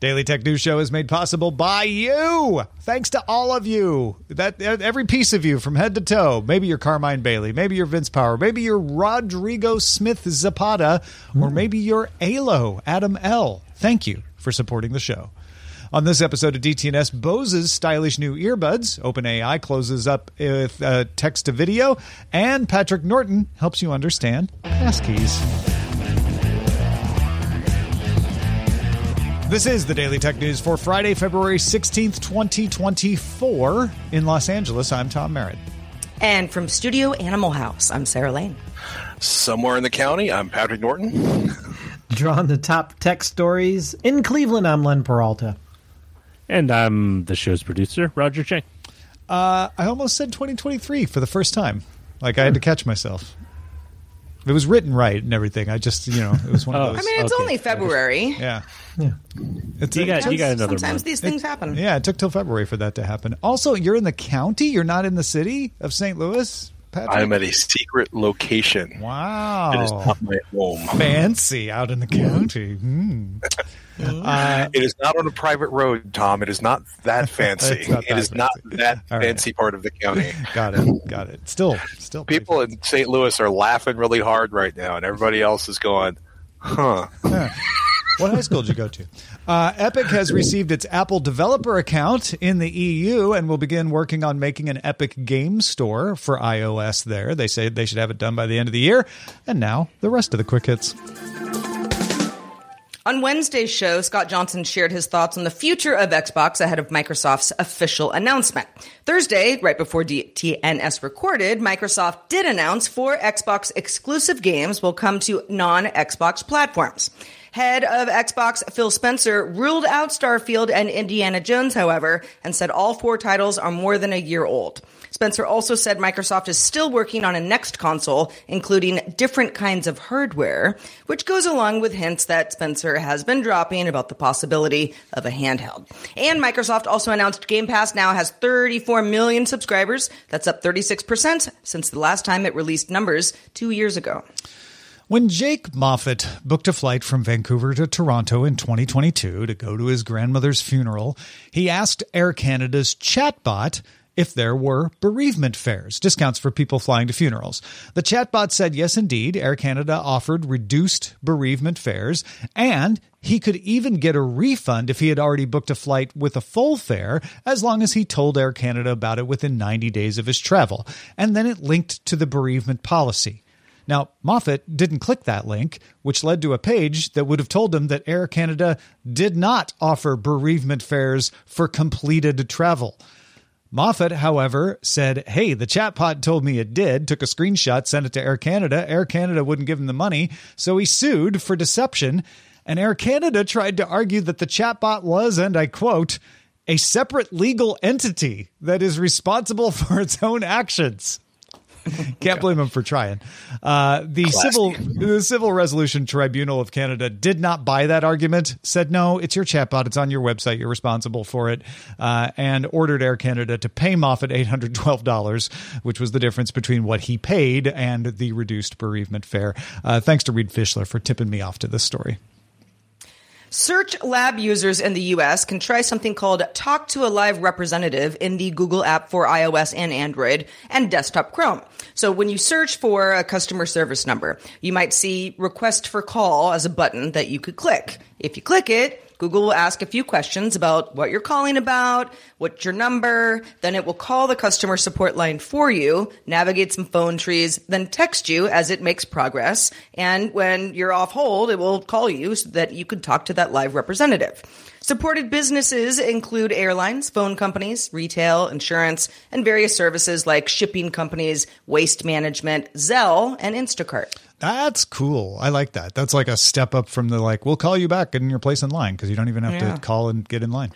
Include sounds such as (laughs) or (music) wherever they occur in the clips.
Daily Tech News Show is made possible by you. Thanks to all of you. That every piece of you from head to toe. Maybe you're Carmine Bailey, maybe you're Vince Power, maybe you're Rodrigo Smith Zapata, or maybe you're Alo Adam L. Thank you for supporting the show. On this episode of DTNS, Bose's stylish new earbuds, OpenAI closes up with uh, text to video, and Patrick Norton helps you understand passkeys. This is the Daily Tech News for Friday, February 16th, 2024. In Los Angeles, I'm Tom Merritt. And from Studio Animal House, I'm Sarah Lane. Somewhere in the county, I'm Patrick Norton. (laughs) Drawn the top tech stories in Cleveland, I'm Len Peralta. And I'm the show's producer, Roger Chang. Uh, I almost said 2023 for the first time. Like, I had to (laughs) catch myself. It was written right and everything. I just, you know, it was one of Oh. those. I mean, it's Okay. only February. yeah. Yeah. It's You got, you got another Sometimes month. these things happen. Yeah, it took till February for that to happen. Also, you're in the county. You're not in the city of St. Louis, Patrick. I'm at a secret location. wow. It is not my home. fancy out in the county. Hmm. (laughs) Uh, (laughs) It is not on a private road, Tom. It is not that (laughs) fancy. Not it that is not that right. fancy part of the county. (laughs) got it. Got it. Still, still. People in St. Louis are laughing really hard right now, and everybody else is going, huh. What high school did you go to? Uh, Epic has received its Apple developer account in the EU and will begin working on making an Epic game store for iOS there. They say they should have it done by the end of the year. And now the rest of the quick hits. On Wednesday's show, Scott Johnson shared his thoughts on the future of Xbox ahead of Microsoft's official announcement. Thursday, right before DTNS recorded, Microsoft did announce four Xbox exclusive games will come to non Xbox platforms. Head of Xbox Phil Spencer ruled out Starfield and Indiana Jones, however, and said all four titles are more than a year old. Spencer also said Microsoft is still working on a next console, including different kinds of hardware, which goes along with hints that Spencer has been dropping about the possibility of a handheld. And Microsoft also announced Game Pass now has 34 million subscribers. That's up 36% since the last time it released numbers two years ago. When Jake Moffatt booked a flight from Vancouver to Toronto in 2022 to go to his grandmother's funeral, he asked Air Canada's chatbot if there were bereavement fares, discounts for people flying to funerals. The chatbot said yes, indeed, Air Canada offered reduced bereavement fares, and he could even get a refund if he had already booked a flight with a full fare, as long as he told Air Canada about it within 90 days of his travel. And then it linked to the bereavement policy. Now, Moffatt didn't click that link, which led to a page that would have told him that Air Canada did not offer bereavement fares for completed travel. Moffatt, however, said, Hey, the chatbot told me it did, took a screenshot, sent it to Air Canada. Air Canada wouldn't give him the money, so he sued for deception. And Air Canada tried to argue that the chatbot was, and I quote, a separate legal entity that is responsible (laughs) for its own actions. (laughs) Can't blame him for trying. Uh, the civil the Civil Resolution Tribunal of Canada did not buy that argument. Said no, it's your chatbot. It's on your website. You're responsible for it, uh, and ordered Air Canada to pay Moffatt eight hundred twelve dollars, which was the difference between what he paid and the reduced bereavement fare. Uh, thanks to Reed Fischler for tipping me off to this story. Search Lab users in the US can try something called Talk to a Live Representative in the Google app for iOS and Android and desktop Chrome. So when you search for a customer service number, you might see request for call as a button that you could click. If you click it, Google will ask a few questions about what you're calling about, what's your number, then it will call the customer support line for you, navigate some phone trees, then text you as it makes progress. And when you're off hold, it will call you so that you could talk to that live representative. Supported businesses include airlines, phone companies, retail, insurance, and various services like shipping companies, waste management, Zelle, and Instacart. That's cool. I like that. That's like a step up from the like, we'll call you back in your place in line because you don't even have Yeah. to call and get in line.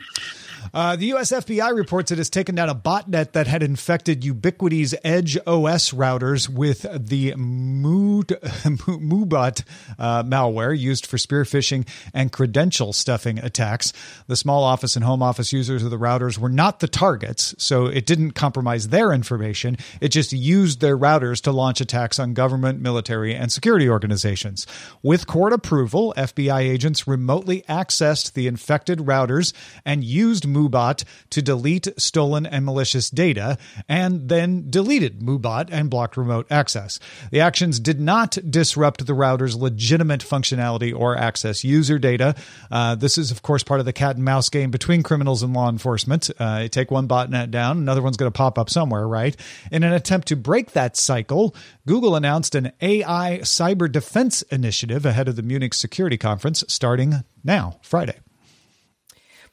Uh, the US FBI reports it has taken down a botnet that had infected Ubiquiti's Edge OS routers with the Mood, (laughs) Moobot uh, malware used for spear phishing and credential stuffing attacks. The small office and home office users of the routers were not the targets, so it didn't compromise their information. It just used their routers to launch attacks on government, military, and security organizations. With court approval, FBI agents remotely accessed the infected routers and used Moobot to delete stolen and malicious data, and then deleted Moobot and blocked remote access. The actions did not disrupt the router's legitimate functionality or access user data. Uh, this is, of course, part of the cat and mouse game between criminals and law enforcement. Uh, take one botnet down, another one's going to pop up somewhere, right? In an attempt to break that cycle, Google announced an AI cyber defense initiative ahead of the Munich Security Conference starting now, Friday.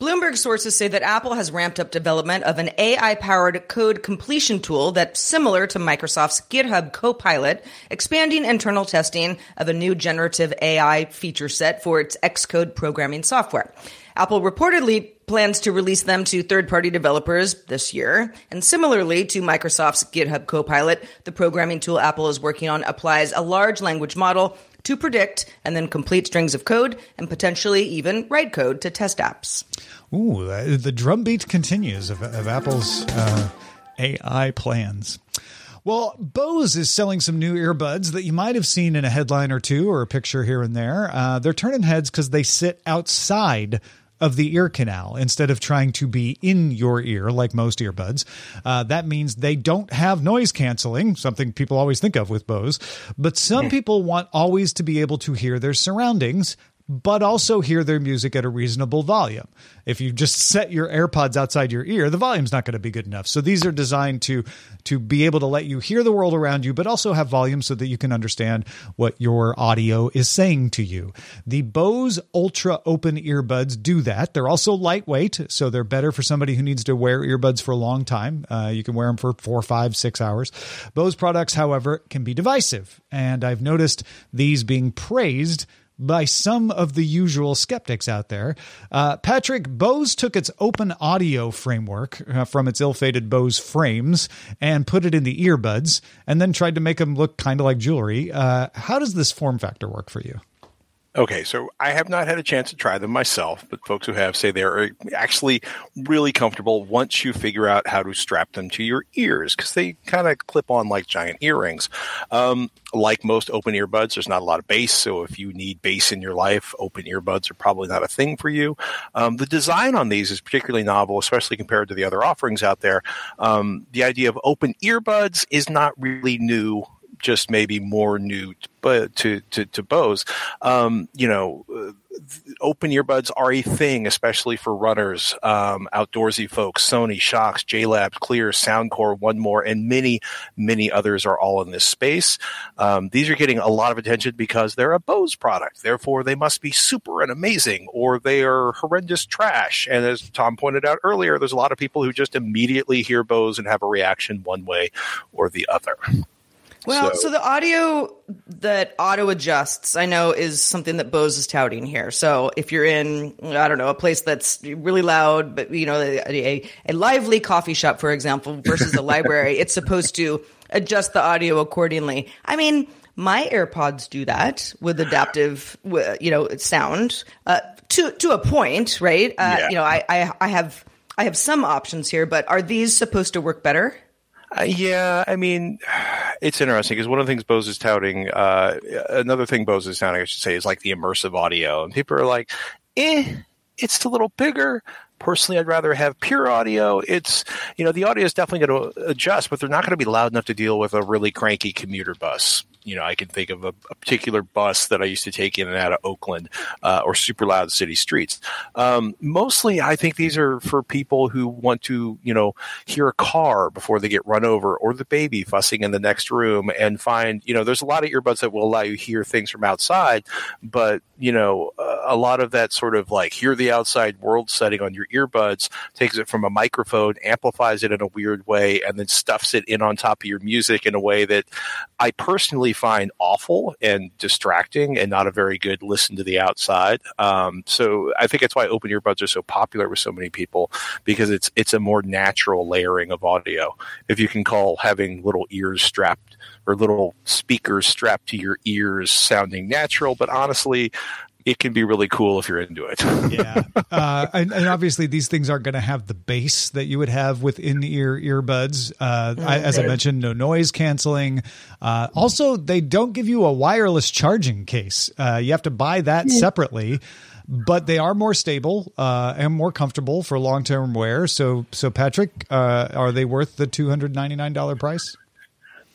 Bloomberg sources say that Apple has ramped up development of an AI powered code completion tool that's similar to Microsoft's GitHub Copilot, expanding internal testing of a new generative AI feature set for its Xcode programming software. Apple reportedly plans to release them to third party developers this year. And similarly to Microsoft's GitHub Copilot, the programming tool Apple is working on applies a large language model to predict and then complete strings of code and potentially even write code to test apps. Ooh, the the drumbeat continues of, of Apple's uh, AI plans. Well, Bose is selling some new earbuds that you might have seen in a headline or two or a picture here and there. Uh, they're turning heads because they sit outside of the ear canal instead of trying to be in your ear like most earbuds. Uh, that means they don't have noise canceling, something people always think of with Bose. But some people want always to be able to hear their surroundings but also hear their music at a reasonable volume. If you just set your AirPods outside your ear, the volume's not going to be good enough. So these are designed to to be able to let you hear the world around you, but also have volume so that you can understand what your audio is saying to you. The Bose Ultra Open earbuds do that. They're also lightweight, so they're better for somebody who needs to wear earbuds for a long time. Uh, you can wear them for four, five, six hours. Bose products, however, can be divisive, and I've noticed these being praised by some of the usual skeptics out there. Uh, Patrick, Bose took its open audio framework uh, from its ill fated Bose frames and put it in the earbuds and then tried to make them look kind of like jewelry. Uh, how does this form factor work for you? Okay, so I have not had a chance to try them myself, but folks who have say they're actually really comfortable once you figure out how to strap them to your ears because they kind of clip on like giant earrings. Um, like most open earbuds, there's not a lot of bass, so if you need bass in your life, open earbuds are probably not a thing for you. Um, the design on these is particularly novel, especially compared to the other offerings out there. Um, the idea of open earbuds is not really new just maybe more new but to to to Bose. Um, you know, uh, open earbuds are a thing, especially for runners, um, outdoorsy folks. Sony, Shokz, JLabs, Cleer, Soundcore, One More, and many many others are all in this space. Um, these are getting a lot of attention because they're a Bose product. Therefore, they must be super and amazing, or they are horrendous trash. And as Tom pointed out earlier, there's a lot of people who just immediately hear Bose and have a reaction one way or the other. Well, So- so, the audio that auto adjusts, I know, is something that Bose is touting here. So if you're in, I don't know, a place that's really loud, but you know, a, a, lively coffee shop, for example, versus a library, it's supposed to adjust the audio accordingly. I mean, my AirPods do that with adaptive, you know, sound uh, to to a point, right? Uh, Yeah. You know, I, I I have I have some options here, but are these supposed to work better? Uh, yeah, I mean, it's interesting because one of the things Bose is touting, uh, another thing Bose is touting, I should say, is like the immersive audio. And people are like, eh, it's a little bigger. Personally, I'd rather have pure audio. It's, you know, the audio is definitely going to adjust, but they're not going to be loud enough to deal with a really cranky commuter bus you know, I can think of a, a, particular bus that I used to take in and out of Oakland uh, or super loud city streets. Um, mostly, I think these are for people who want to, you know, hear a car before they get run over or the baby fussing in the next room and find, you know, there's a lot of earbuds that will allow you to hear things from outside, but, you know, a lot of that sort of like hear the outside world setting on your earbuds takes it from a microphone, amplifies it in a weird way, and then stuffs it in on top of your music in a way that I personally find awful and distracting and not a very good listen to the outside. Um, so I think that's why open earbuds are so popular with so many people because it's it's a more natural layering of audio. If you can call having little ears strapped or little speakers strapped to your ears sounding natural, but honestly, it can be really cool if you're into it. yeah, (laughs) uh, and, and, obviously these things aren't going to have the bass that you would have with in-ear earbuds. Uh, I, as I mentioned, no noise canceling. Uh, also, they don't give you a wireless charging case. Uh, you have to buy that separately. But they are more stable uh, and more comfortable for long-term wear. So, so Patrick, uh, are they worth the two hundred ninety-nine dollar price?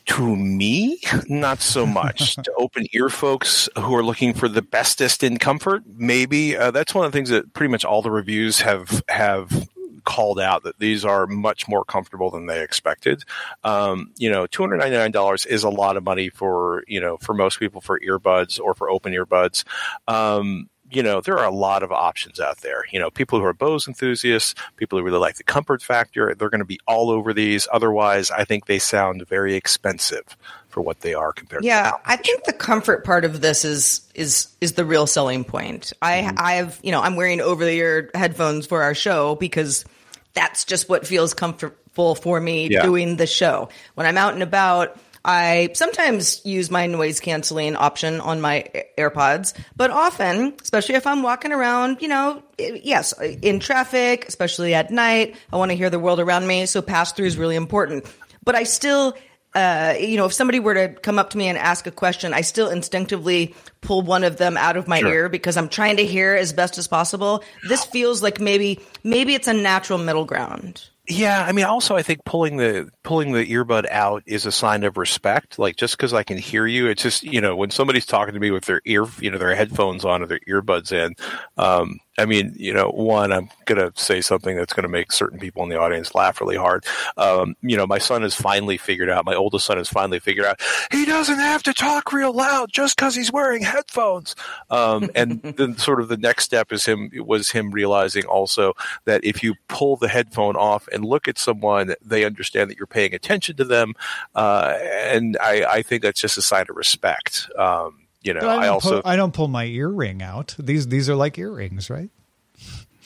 To me, not so much. (laughs) to open ear folks who are looking for the bestest in comfort, maybe uh, that's one of the things that pretty much all the reviews have have called out that these are much more comfortable than they expected. Um, you know, two hundred ninety nine dollars is a lot of money for you know for most people for earbuds or for open earbuds. Um, you know, there are a lot of options out there. You know, people who are Bose enthusiasts, people who really like the comfort factor, they're going to be all over these. Otherwise, I think they sound very expensive for what they are compared yeah, to Yeah, I think the comfort part of this is is is the real selling point. I mm-hmm. I have, you know, I'm wearing over the ear headphones for our show because that's just what feels comfortable for me yeah. doing the show. When I'm out and about, I sometimes use my noise canceling option on my AirPods, but often, especially if I'm walking around, you know, yes, in traffic, especially at night, I want to hear the world around me. So pass through is really important. But I still, uh, you know, if somebody were to come up to me and ask a question, I still instinctively pull one of them out of my sure. ear because I'm trying to hear as best as possible. This feels like maybe, maybe it's a natural middle ground. Yeah, I mean, also I think pulling the pulling the earbud out is a sign of respect. Like just because I can hear you, it's just you know when somebody's talking to me with their ear, you know, their headphones on or their earbuds in, um, I mean, you know, one, I'm going to say something that's going to make certain people in the audience laugh really hard. Um, you know, my son has finally figured out, my oldest son has finally figured out, he doesn't have to talk real loud just because he's wearing headphones. Um, and (laughs) then sort of the next step is him, was him realizing also that if you pull the headphone off and look at someone, they understand that you're paying attention to them. Uh, and I, I think that's just a sign of respect. Um, you know, I, I also pull, I don't pull my earring out. These these are like earrings, right?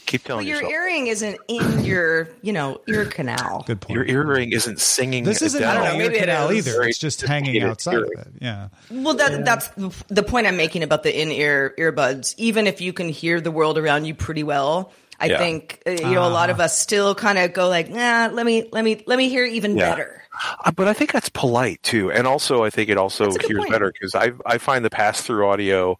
Keep telling well, your yourself. earring isn't in your, you know, ear canal. Good point. Your earring isn't singing. This isn't down. an ear canal it either. It's just hanging outside of it. Yeah. Well, that, yeah. that's the point I'm making about the in-ear earbuds. Even if you can hear the world around you pretty well, I yeah. think uh, you know uh, a lot of ah. us still kind of go like, nah, let me let me let me hear even yeah. better. Uh, but I think that's polite too, and also I think it also hears point. better because I I find the pass through audio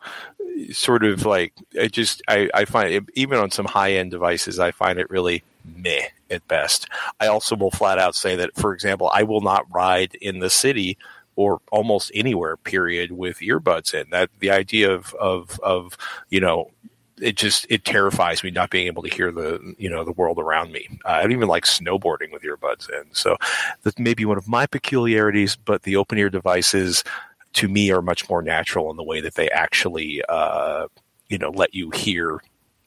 sort of like it just I I find it, even on some high end devices I find it really meh at best. I also will flat out say that, for example, I will not ride in the city or almost anywhere period with earbuds in that the idea of of of you know it just it terrifies me not being able to hear the you know the world around me. Uh, I don't even like snowboarding with earbuds in. So that may be one of my peculiarities, but the open ear devices to me are much more natural in the way that they actually uh, you know let you hear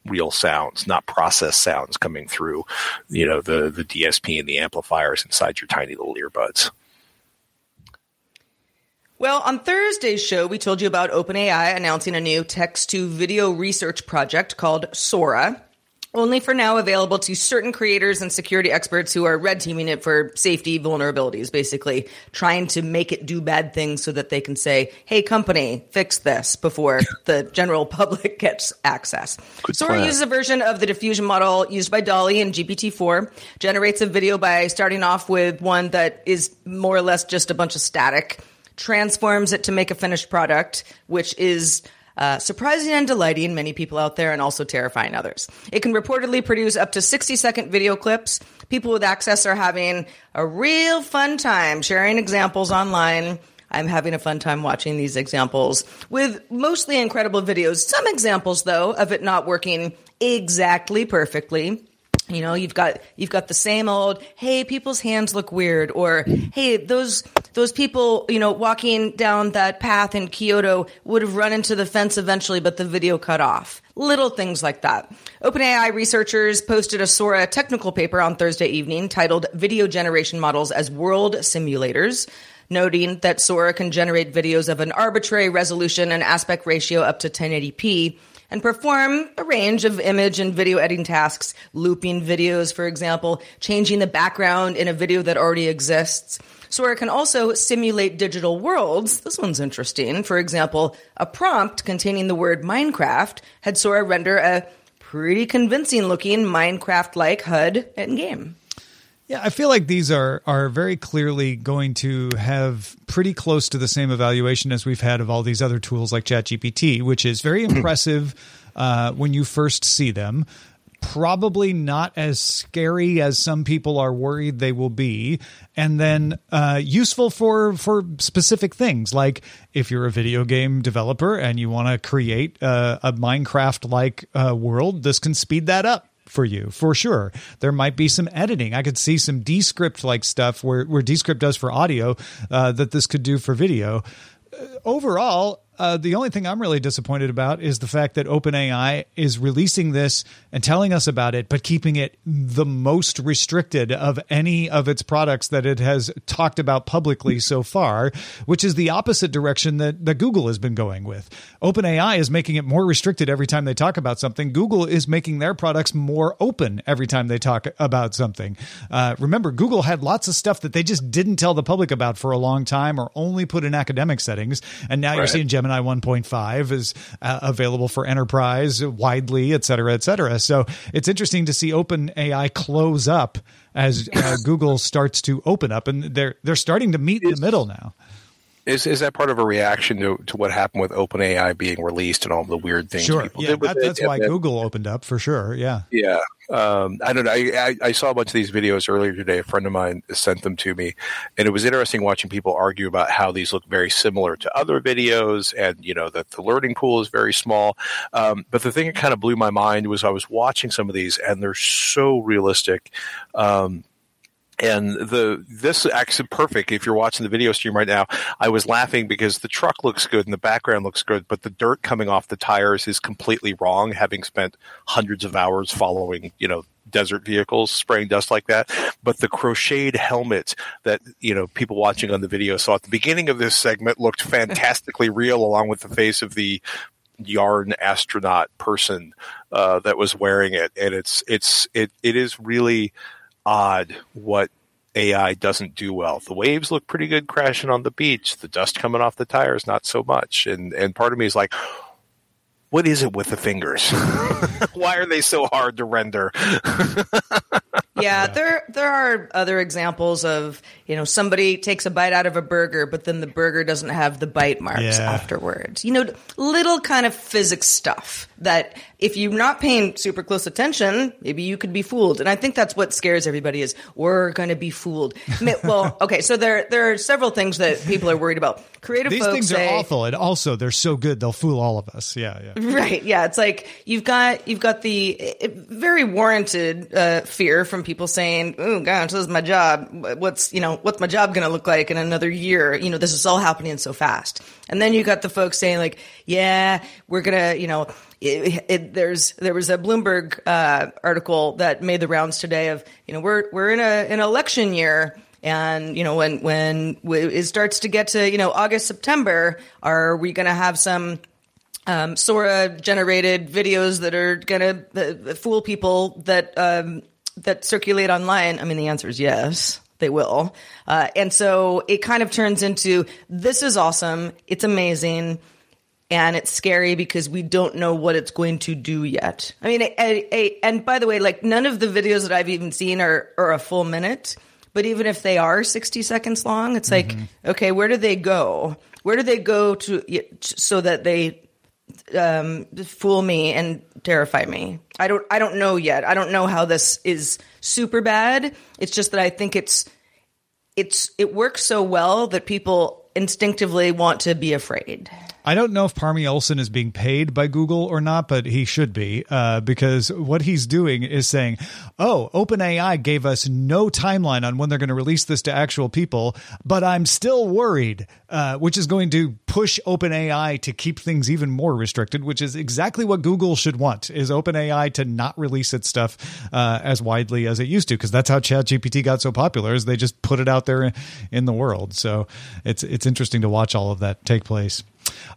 real sounds, not processed sounds coming through you know the the DSP and the amplifiers inside your tiny little earbuds. Well, on Thursday's show, we told you about OpenAI announcing a new text to video research project called Sora. Only for now available to certain creators and security experts who are red teaming it for safety vulnerabilities, basically trying to make it do bad things so that they can say, hey, company, fix this before the general (laughs) public gets access. Good Sora plan. uses a version of the diffusion model used by DALL-E and GPT-4, generates a video by starting off with one that is more or less just a bunch of static transforms it to make a finished product, which is uh, surprising and delighting many people out there and also terrifying others. It can reportedly produce up to 60 second video clips. People with access are having a real fun time sharing examples online. I'm having a fun time watching these examples with mostly incredible videos. Some examples, though, of it not working exactly perfectly. You know, you've got you've got the same old, hey, people's hands look weird, or hey, those those people, you know, walking down that path in Kyoto would have run into the fence eventually, but the video cut off. Little things like that. OpenAI researchers posted a Sora technical paper on Thursday evening titled Video Generation Models as World Simulators noting that Sora can generate videos of an arbitrary resolution and aspect ratio up to 1080p and perform a range of image and video editing tasks, looping videos, for example, changing the background in a video that already exists. Sora can also simulate digital worlds. This one's interesting. For example, a prompt containing the word Minecraft had Sora render a pretty convincing looking Minecraft like HUD in game. Yeah, I feel like these are are very clearly going to have pretty close to the same evaluation as we've had of all these other tools like ChatGPT, which is very (clears throat) impressive uh, when you first see them. Probably not as scary as some people are worried they will be, and then uh, useful for for specific things. Like if you're a video game developer and you want to create uh, a Minecraft like uh, world, this can speed that up for you for sure. There might be some editing. I could see some Descript like stuff where where Descript does for audio uh, that this could do for video. Uh, overall, uh, the only thing I'm really disappointed about is the fact that OpenAI is releasing this and telling us about it, but keeping it the most restricted of any of its products that it has talked about publicly so far, which is the opposite direction that, that Google has been going with. OpenAI is making it more restricted every time they talk about something. Google is making their products more open every time they talk about something. Uh, remember, Google had lots of stuff that they just didn't tell the public about for a long time or only put in academic settings. And now right. you're seeing Gemini 1.5 is uh, available for enterprise widely, et cetera, et cetera. So it's interesting to see OpenAI close up as uh, (laughs) Google starts to open up, and they're they're starting to meet in the middle now. Is is that part of a reaction to, to what happened with OpenAI being released and all the weird things? Sure, yeah, that, that's why Google opened up for sure. Yeah, yeah. Um, I don't know. I, I, saw a bunch of these videos earlier today. A friend of mine sent them to me, and it was interesting watching people argue about how these look very similar to other videos, and you know that the learning pool is very small. Um, but the thing that kind of blew my mind was I was watching some of these, and they're so realistic. Um, and the this actually perfect. If you're watching the video stream right now i was laughing because the truck looks good and the background looks good but the dirt coming off the tires is completely wrong having spent hundreds of hours following you know desert vehicles spraying dust like that. But the crocheted helmet that you know people watching on the video saw at the beginning of this segment looked (laughs) fantastically real along with the face of the yarn astronaut person uh, that was wearing it. And it's it's it it is really odd what AI doesn't do well. The waves look pretty good crashing on the beach. The dust coming off the tires, not so much. And and part of me is like, what is it with the fingers? (laughs) Why are they so hard to render? (laughs) yeah, there there are other examples of you know somebody takes a bite out of a burger, but then the burger doesn't have the bite marks yeah. afterwards. You know, little kind of physics stuff that if you're not paying super close attention, maybe you could be fooled. And I think that's what scares everybody is we're going to be fooled. well, (laughs) okay, so there there are several things that people are worried about. Creative These things say, are awful, and also they're so good they'll fool all of us. Yeah, yeah. Right. Yeah. It's like you've got you've got the very warranted uh, fear from people saying, "Oh gosh, this is my job. What's you know what's my job going to look like in another year? You know, this is all happening so fast." And then you got the folks saying like, "Yeah, we're gonna you know." It, it, there's there was a Bloomberg uh, article that made the rounds today of you know we're we're in a an election year and you know when when it starts to get to you know August September are we going to have some um, Sora generated videos that are going to uh, fool people that um, that circulate online? I mean, the answer is yes. They will. Uh, and so it kind of turns into this is awesome. It's amazing. And it's scary because we don't know what it's going to do yet. I mean, a, a, a, and by the way, like none of the videos that I've even seen are, are a full minute. But even if they are 60 seconds long, it's like, mm-hmm. okay, where do they go? Where do they go to so that they um, fool me and terrify me. I don't I don't know yet. I don't know how this is super bad. It's just that I think it's it's it works so well that people instinctively want to be afraid. I don't know if Parmy Olson is being paid by Google or not, but he should be uh, because what he's doing is saying, "Oh, OpenAI gave us no timeline on when they're going to release this to actual people, but I'm still worried," uh, which is going to push OpenAI to keep things even more restricted, which is exactly what Google should want: is OpenAI to not release its stuff uh, as widely as it used to, because that's how ChatGPT got so popular. Is they just put it out there in the world. So it's it's interesting to watch all of that take place.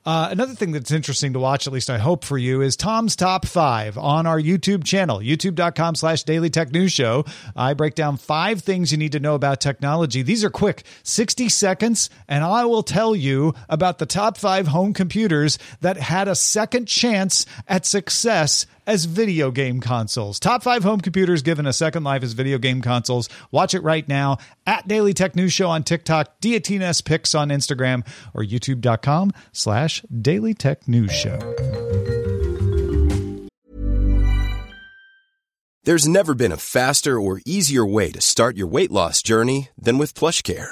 Uh, another thing that's interesting to watch, at least I hope for you, is Tom's Top 5 on our YouTube channel, youtube.com slash daily tech news show. I break down five things you need to know about technology. These are quick, 60 seconds, and I will tell you about the top five home computers that had a second chance at success as video game consoles. Top five home computers given a second life as video game consoles. Watch it right now at Daily Tech News Show on TikTok, Diatinus Picks on Instagram, or youtube.com slash Daily Tech News Show. There's never been a faster or easier way to start your weight loss journey than with PlushCare.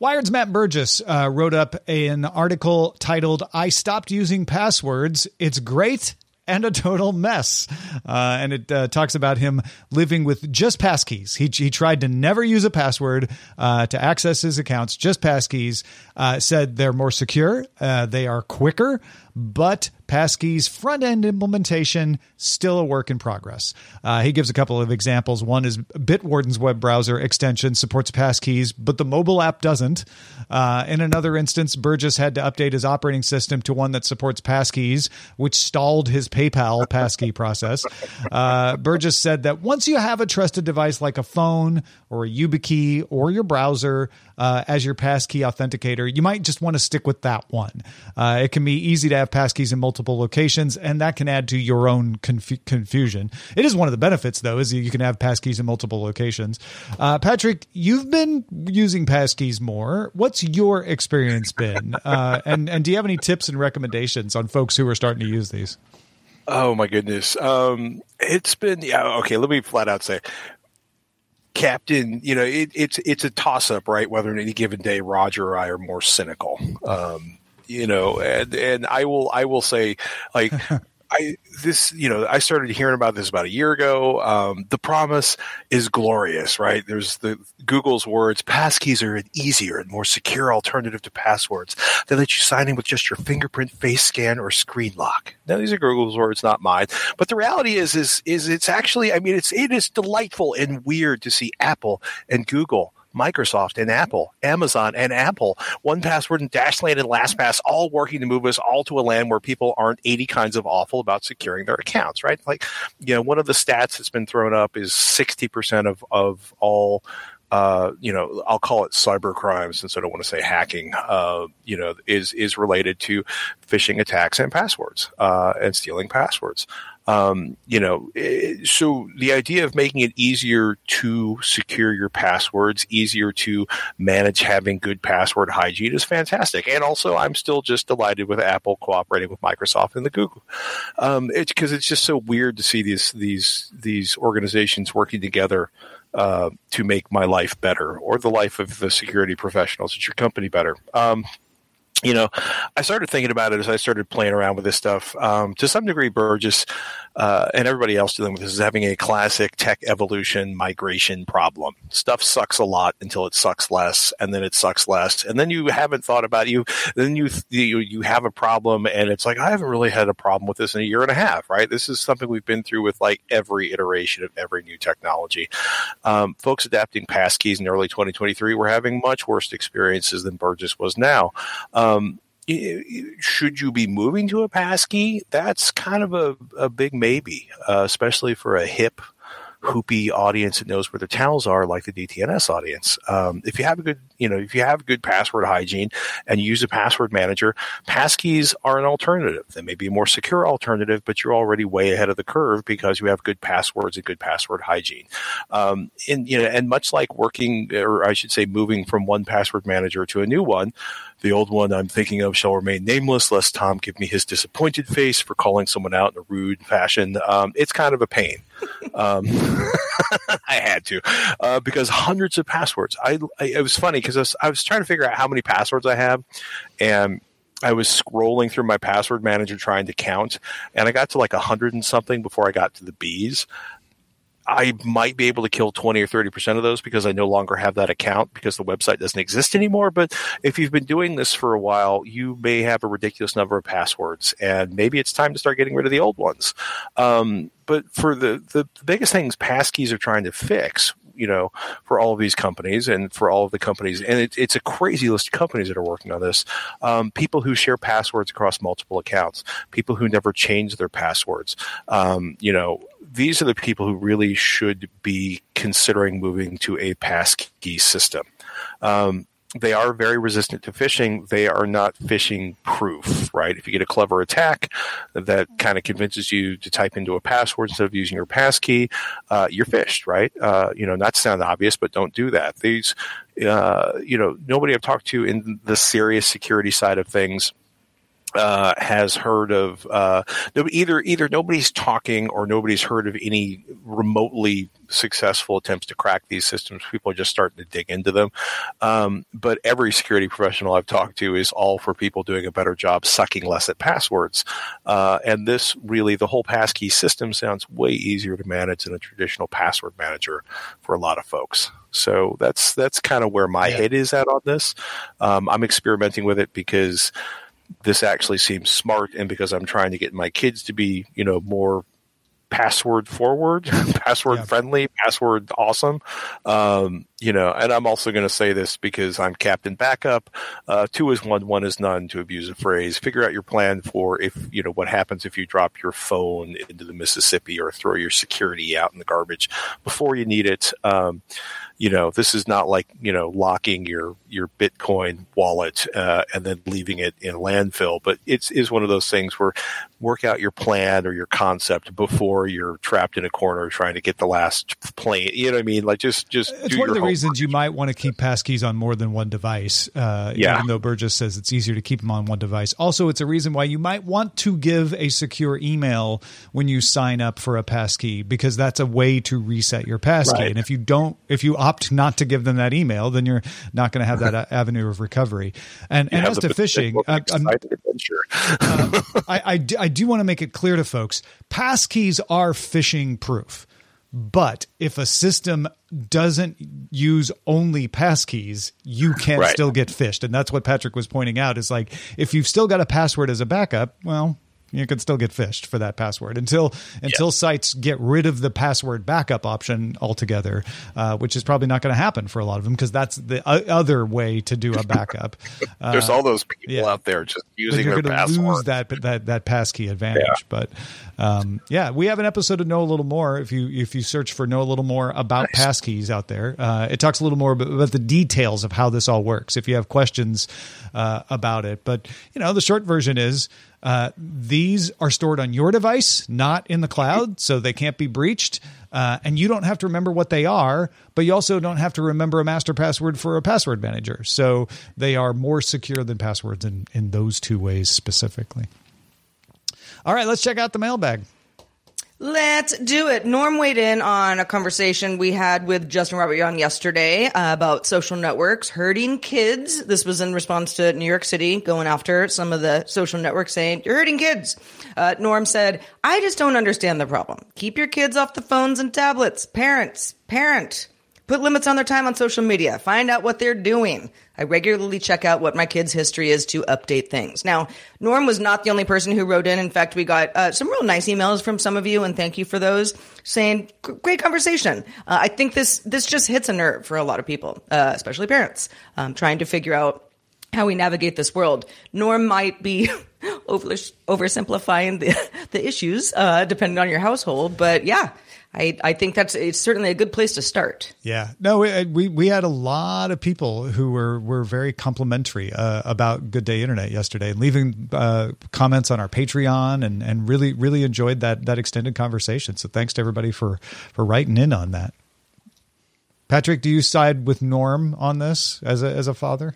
Wired's Matt Burgess uh, wrote up an article titled I Stopped Using Passwords. It's Great and a total mess. Uh, and it uh, talks about him living with just passkeys. He, he tried to never use a password uh, to access his accounts, just passkeys. Uh, said they're more secure, uh, they are quicker, but passkeys front end implementation still a work in progress. Uh, he gives a couple of examples. One is Bitwarden's web browser extension supports passkeys, but the mobile app doesn't. Uh, in another instance, Burgess had to update his operating system to one that supports passkeys, which stalled his PayPal passkey (laughs) process. Uh, Burgess said that once you have a trusted device like a phone or a YubiKey or your browser uh, as your passkey authenticator, you might just want to stick with that one. Uh, it can be easy to have passkeys in multiple locations, and that can add to your own conf- confusion. It is one of the benefits, though, is you can have passkeys in multiple locations. Uh, Patrick, you've been using passkeys more. What's your experience been? (laughs) Uh, and and do you have any tips and recommendations on folks who are starting to use these? Oh my goodness. Um, it's been yeah. Okay, let me flat out say, Captain. You know, it, it's it's a toss up, right? Whether on any given day, Roger or I are more cynical. Um, you know, and and I will I will say like. (laughs) I this you know I started hearing about this about a year ago. Um, the promise is glorious, right? There's the Google's words. Passkeys are an easier and more secure alternative to passwords. They let you sign in with just your fingerprint, face scan, or screen lock. Now these are Google's words, not mine. But the reality is, is is it's actually I mean it's it is delightful and weird to see Apple and Google Microsoft and Apple, Amazon and Apple, 1Password and Dashlane and LastPass, all working to move us all to a land where people aren't 80 kinds of awful about securing their accounts, right? Like, you know, one of the stats that's been thrown up is 60% of, of all uh, you know, I'll call it cyber crime since I don't want to say hacking, uh, you know, is, is related to phishing attacks and passwords, uh, and stealing passwords. Um, you know, so the idea of making it easier to secure your passwords, easier to manage having good password hygiene is fantastic. And also, I'm still just delighted with Apple cooperating with Microsoft and the Google. Um, it's because it's just so weird to see these these these organizations working together uh, to make my life better or the life of the security professionals at your company better. Um, you know, I started thinking about it as I started playing around with this stuff. Um, to some degree, Burgess uh, and everybody else dealing with this is having a classic tech evolution migration problem. Stuff sucks a lot until it sucks less, and then it sucks less, and then you haven't thought about you. Then you you you have a problem, and it's like I haven't really had a problem with this in a year and a half. Right? This is something we've been through with like every iteration of every new technology. Um, folks adapting passkeys in early 2023 were having much worse experiences than Burgess was now. Um, should you be moving to a passkey? That's kind of a, a big maybe, uh, especially for a hip hoopy audience that knows where their towels are, like the DTNS audience. Um, if you have a good, you know, if you have good password hygiene and you use a password manager, passkeys are an alternative. They may be a more secure alternative, but you're already way ahead of the curve because you have good passwords and good password hygiene. Um, and you know, and much like working, or I should say, moving from one password manager to a new one the old one I'm thinking of shall remain nameless, lest Tom give me his disappointed face for calling someone out in a rude fashion. Um, it's kind of a pain. Um, (laughs) I had to uh, because hundreds of passwords. I, I it was funny because I was, I was trying to figure out how many passwords I have, and I was scrolling through my password manager trying to count, and I got to like a hundred and something before I got to the bees. I might be able to kill 20 or 30% of those because I no longer have that account because the website doesn't exist anymore. But if you've been doing this for a while, you may have a ridiculous number of passwords and maybe it's time to start getting rid of the old ones. Um, but for the, the biggest things passkeys are trying to fix you know, for all of these companies and for all of the companies, and it, it's a crazy list of companies that are working on this. Um, people who share passwords across multiple accounts, people who never change their passwords. Um, you know, these are the people who really should be considering moving to a passkey system. Um, they are very resistant to phishing. They are not phishing proof, right? If you get a clever attack that kind of convinces you to type into a password instead of using your passkey, uh, you're phished, right? Uh, you know, not to sound obvious, but don't do that. These, uh, you know, nobody I've talked to in the serious security side of things uh, has heard of uh, either either nobody's talking or nobody's heard of any remotely successful attempts to crack these systems. People are just starting to dig into them. Um, but every security professional I've talked to is all for people doing a better job sucking less at passwords. Uh, and this really, the whole passkey system sounds way easier to manage than a traditional password manager for a lot of folks. So that's that's kind of where my yeah. head is at on this. Um, I'm experimenting with it because this actually seems smart and because I'm trying to get my kids to be, you know, more password forward, (laughs) password yeah. friendly, password awesome. Um, you know, and I'm also going to say this because I'm captain backup. Uh, two is one, one is none to abuse a phrase. Figure out your plan for if, you know, what happens if you drop your phone into the Mississippi or throw your security out in the garbage before you need it. Um, you know, this is not like, you know, locking your, your Bitcoin wallet, uh, and then leaving it in a landfill, but it's, one of those things where work out your plan or your concept before you're trapped in a corner trying to get the last plane. You know what I mean? Like just, just, it's of the reasons you might want to keep passkeys on more than one device. Uh, yeah. even though Burgess says it's easier to keep them on one device. Also, it's a reason why you might want to give a secure email when you sign up for a passkey because that's a way to reset your passkey. Right. And if you don't, if you opt not to give them that email, then you're not going to have that avenue of recovery. And, and as to phishing, uh, uh, I, I, I do want to make it clear to folks passkeys are phishing proof. But if a system doesn't use only passkeys, you can right. still get phished. And that's what Patrick was pointing out is like, if you've still got a password as a backup, well, you can still get phished for that password until until sites get rid of the password backup option altogether, uh, which is probably not going to happen for a lot of them because that's the other way to do a backup. (laughs) There's Uh, all those people yeah. out there just but using you're their password. lose that that that passkey advantage. Yeah. But um, yeah, we have an episode of Know a Little More. If you if you search for Know a Little More about passkeys out there, uh, it talks a little more about, about the details of how this all works. If you have questions uh, about it, but you know, the short version is. Uh, these are stored on your device, not in the cloud, so they can't be breached. Uh, and you don't have to remember what they are, but you also don't have to remember a master password for a password manager. So they are more secure than passwords in, in those two ways specifically. All right, let's check out the mailbag. Let's do it. Norm weighed in on a conversation we had with Justin Robert Young yesterday uh, about social networks hurting kids. This was in response to New York City going after some of the social networks saying, You're hurting kids. Uh, Norm said, I just don't understand the problem. Keep your kids off the phones and tablets. Parents, parent. Put limits on their time on social media. Find out what they're doing. I regularly check out what my kids' history is to update things. Now, Norm was not the only person who wrote in. In fact, we got uh, some real nice emails from some of you, and thank you for those. Saying great conversation. Uh, I think this this just hits a nerve for a lot of people, uh, especially parents, um, trying to figure out how we navigate this world. Norm might be (laughs) over, oversimplifying the (laughs) the issues, uh, depending on your household, but yeah. I, I think that's it's certainly a good place to start. Yeah, no, we we, we had a lot of people who were were very complimentary uh, about Good Day Internet yesterday, and leaving uh, comments on our Patreon, and and really really enjoyed that that extended conversation. So thanks to everybody for for writing in on that. Patrick, do you side with Norm on this as a as a father?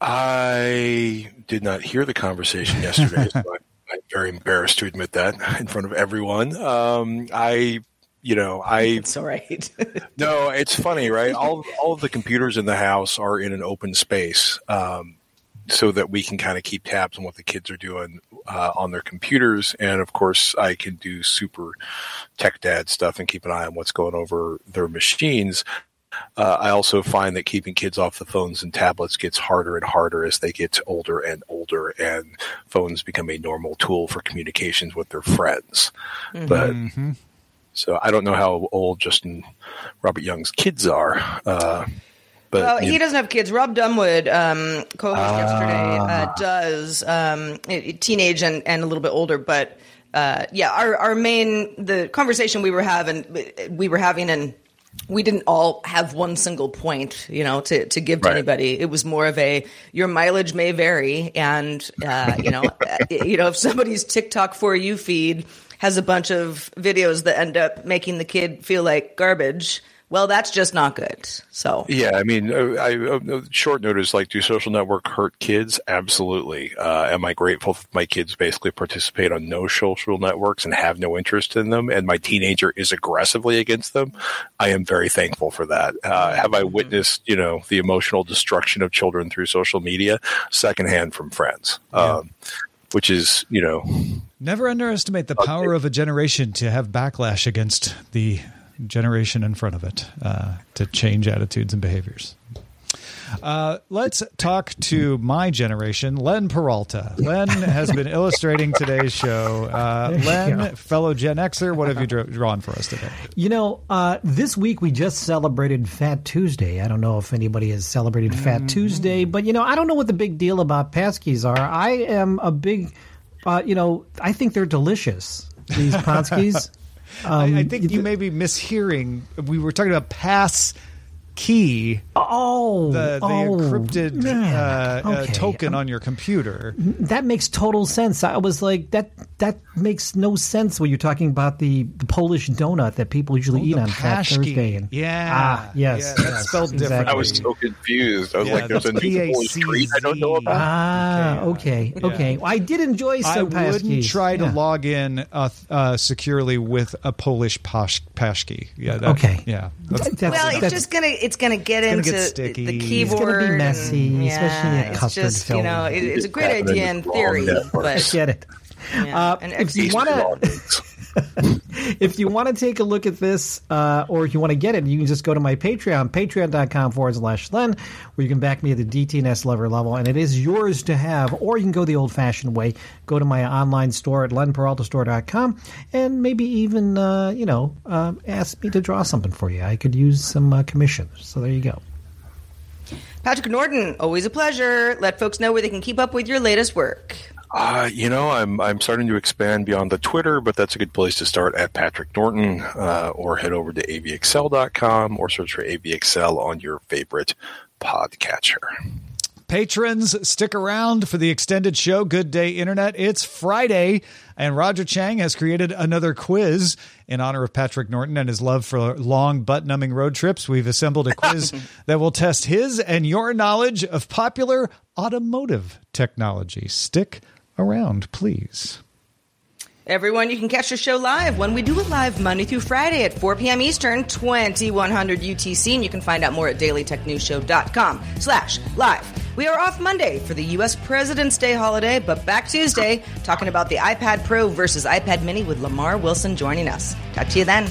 I did not hear the conversation yesterday, (laughs) so I, I'm very embarrassed to admit that (laughs) in front of everyone. Um, I, you know, (laughs) I. It's all right. (laughs) no, it's funny, right? All all of the computers in the house are in an open space, um, so that we can kind of keep tabs on what the kids are doing uh, on their computers, and of course, I can do super tech dad stuff and keep an eye on what's going over their machines. Uh, I also find that keeping kids off the phones and tablets gets harder and harder as they get older and older, and phones become a normal tool for communications with their friends. But so I don't know how old Justin Robert Young's kids are. Uh, but well, you he doesn't have kids. Rob Dunwood, um, co-host Ah. yesterday, uh, does um, teenage and, and a little bit older. But uh, yeah, our our main the conversation we were having we were having and we didn't all have one single point, you know, to, to give to Right. anybody. It was more of a your mileage may vary, and uh, you know, (laughs) uh, you know, if somebody's TikTok for you feed has a bunch of videos that end up making the kid feel like garbage, well, that's just not good. So Yeah, I mean, uh, I, uh, short notice, like, do social network hurt kids? Absolutely. Uh, am I grateful that my kids basically participate on no social networks and have no interest in them, and my teenager is aggressively against them? I am very thankful for that. Uh, have I witnessed, you know, the emotional destruction of children through social media? Secondhand from friends, um, which is, you know, Never underestimate the power of a generation to have backlash against the generation in front of it uh, to change attitudes and behaviors. Uh, let's talk to my generation, Len Peralta. Len has been illustrating today's show. Uh, Len, fellow Gen Xer, what have you dra- drawn for us today? You know, uh, this week we just celebrated Fat Tuesday. I don't know if anybody has celebrated Fat Tuesday, but you know, I don't know what the big deal about passkeys are. I am a big, uh, you know, I think they're delicious. These (laughs) Ponskis. Um, I, I think you may be mishearing. We were talking about pass key, Oh, the, the oh, encrypted man. uh, uh, Okay. token on your computer. That makes total sense. I was like, that that makes no sense when you're talking about the, the Polish donut that people usually eat on Fat Paschke. Thursday. And, Yeah. ah, yes, Yeah, that's yes, spelled differently. exactly. I was so confused. I was Yeah, like, there's a that's new Polish treat I don't know about. Ah, okay, okay. Well, I did enjoy some I wouldn't Paschkes. try to Yeah. log in uh, uh, securely with a Polish pash- pashki. Yeah. That, Okay. Yeah. That's, That's- well, it's just gonna it's gonna get gonna into get sticky. the It's keyboard. gonna be and- messy, yeah, especially a it's custard just, film. You know, it, it's a great idea in theory, networks. but Get it. yeah. (laughs) Uh, and if you want to, (laughs) if you want to take a look at this, uh, or if you want to get it, you can just go to my Patreon, patreon.com forward slash Len, where you can back me at the DTNS lover level, and it is yours to have. Or you can go the old fashioned way, go to my online store at lenperaltastore.com, and maybe even, uh, you know, uh, ask me to draw something for you. I could use some uh, commissions. So there you go. Patrick Norton, always a pleasure. Let folks know where they can keep up with your latest work. Uh, you know, I'm I'm starting to expand beyond the Twitter, but that's a good place to start at Patrick Norton, uh, or head over to avxl.com or search for avxl on your favorite podcatcher. Patrons, stick around for the extended show, Good Day Internet. It's Friday, and Roger Chang has created another quiz in honor of Patrick Norton and his love for long butt numbing road trips. We've assembled a quiz (laughs) that will test his and your knowledge of popular automotive technology. Stick around, please. Everyone, you can catch the show live when we do it live Monday through Friday at 4 p.m. Eastern, 2100 UTC, and you can find out more at dailytechnewsshow.com slash live. We are off Monday for the U.S. President's Day holiday, but back Tuesday, talking about the iPad Pro versus iPad Mini with Lamar Wilson joining us. Talk to you then.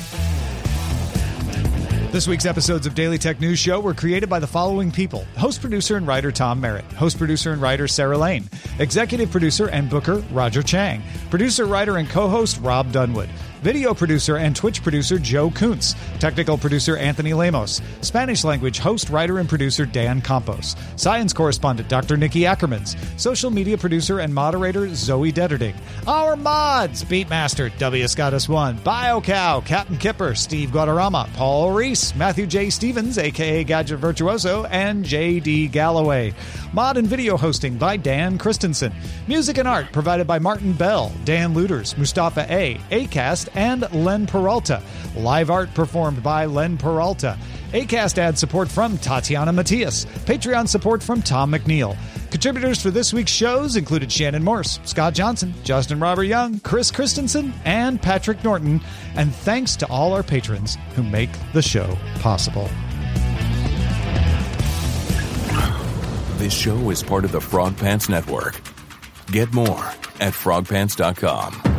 This week's episodes of Daily Tech News Show were created by the following people. Host, producer, and writer Tom Merritt, host, producer, and writer Sarah Lane, executive producer and booker Roger Chang, producer, writer, and co host Rob Dunwood. Video producer and Twitch producer Joe Kuntz, technical producer Anthony Lemos, Spanish language host, writer, and producer Dan Campos, science correspondent Dr. Nikki Ackermans, social media producer and moderator Zoe Detterding, our mods Beatmaster W. Scottus One, BioCow, Captain Kipper, Steve Guadarrama, Paul Reese, Matthew J. Stevens, aka Gadget Virtuoso, and J.D. Galloway. Mod and video hosting by Dan Christensen. Music and art provided by Martin Bell, Dan Lueders, Mustafa A, Acast, and Len Peralta. Live art performed by Len Peralta. ACAST ad support from Tatiana Matias. Patreon support from Tom McNeil. Contributors for this week's shows included Shannon Morse, Scott Johnson, Justin Robert Young, Chris Christensen, and Patrick Norton. And thanks to all our patrons who make the show possible. This show is part of the Frog Pants Network. Get more at frogpants.com.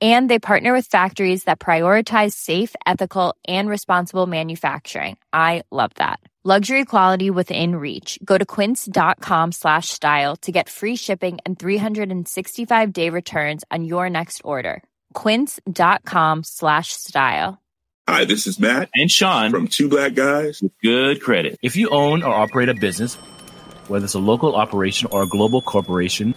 And they partner with factories that prioritize safe, ethical, and responsible manufacturing. I love that. Luxury quality within reach. Go to quince.com slash style to get free shipping and 365 day returns on your next order. Quince.com slash style. Hi, this is Matt and Sean from Two Black Guys with Good Credit. If you own or operate a business, whether it's a local operation or a global corporation,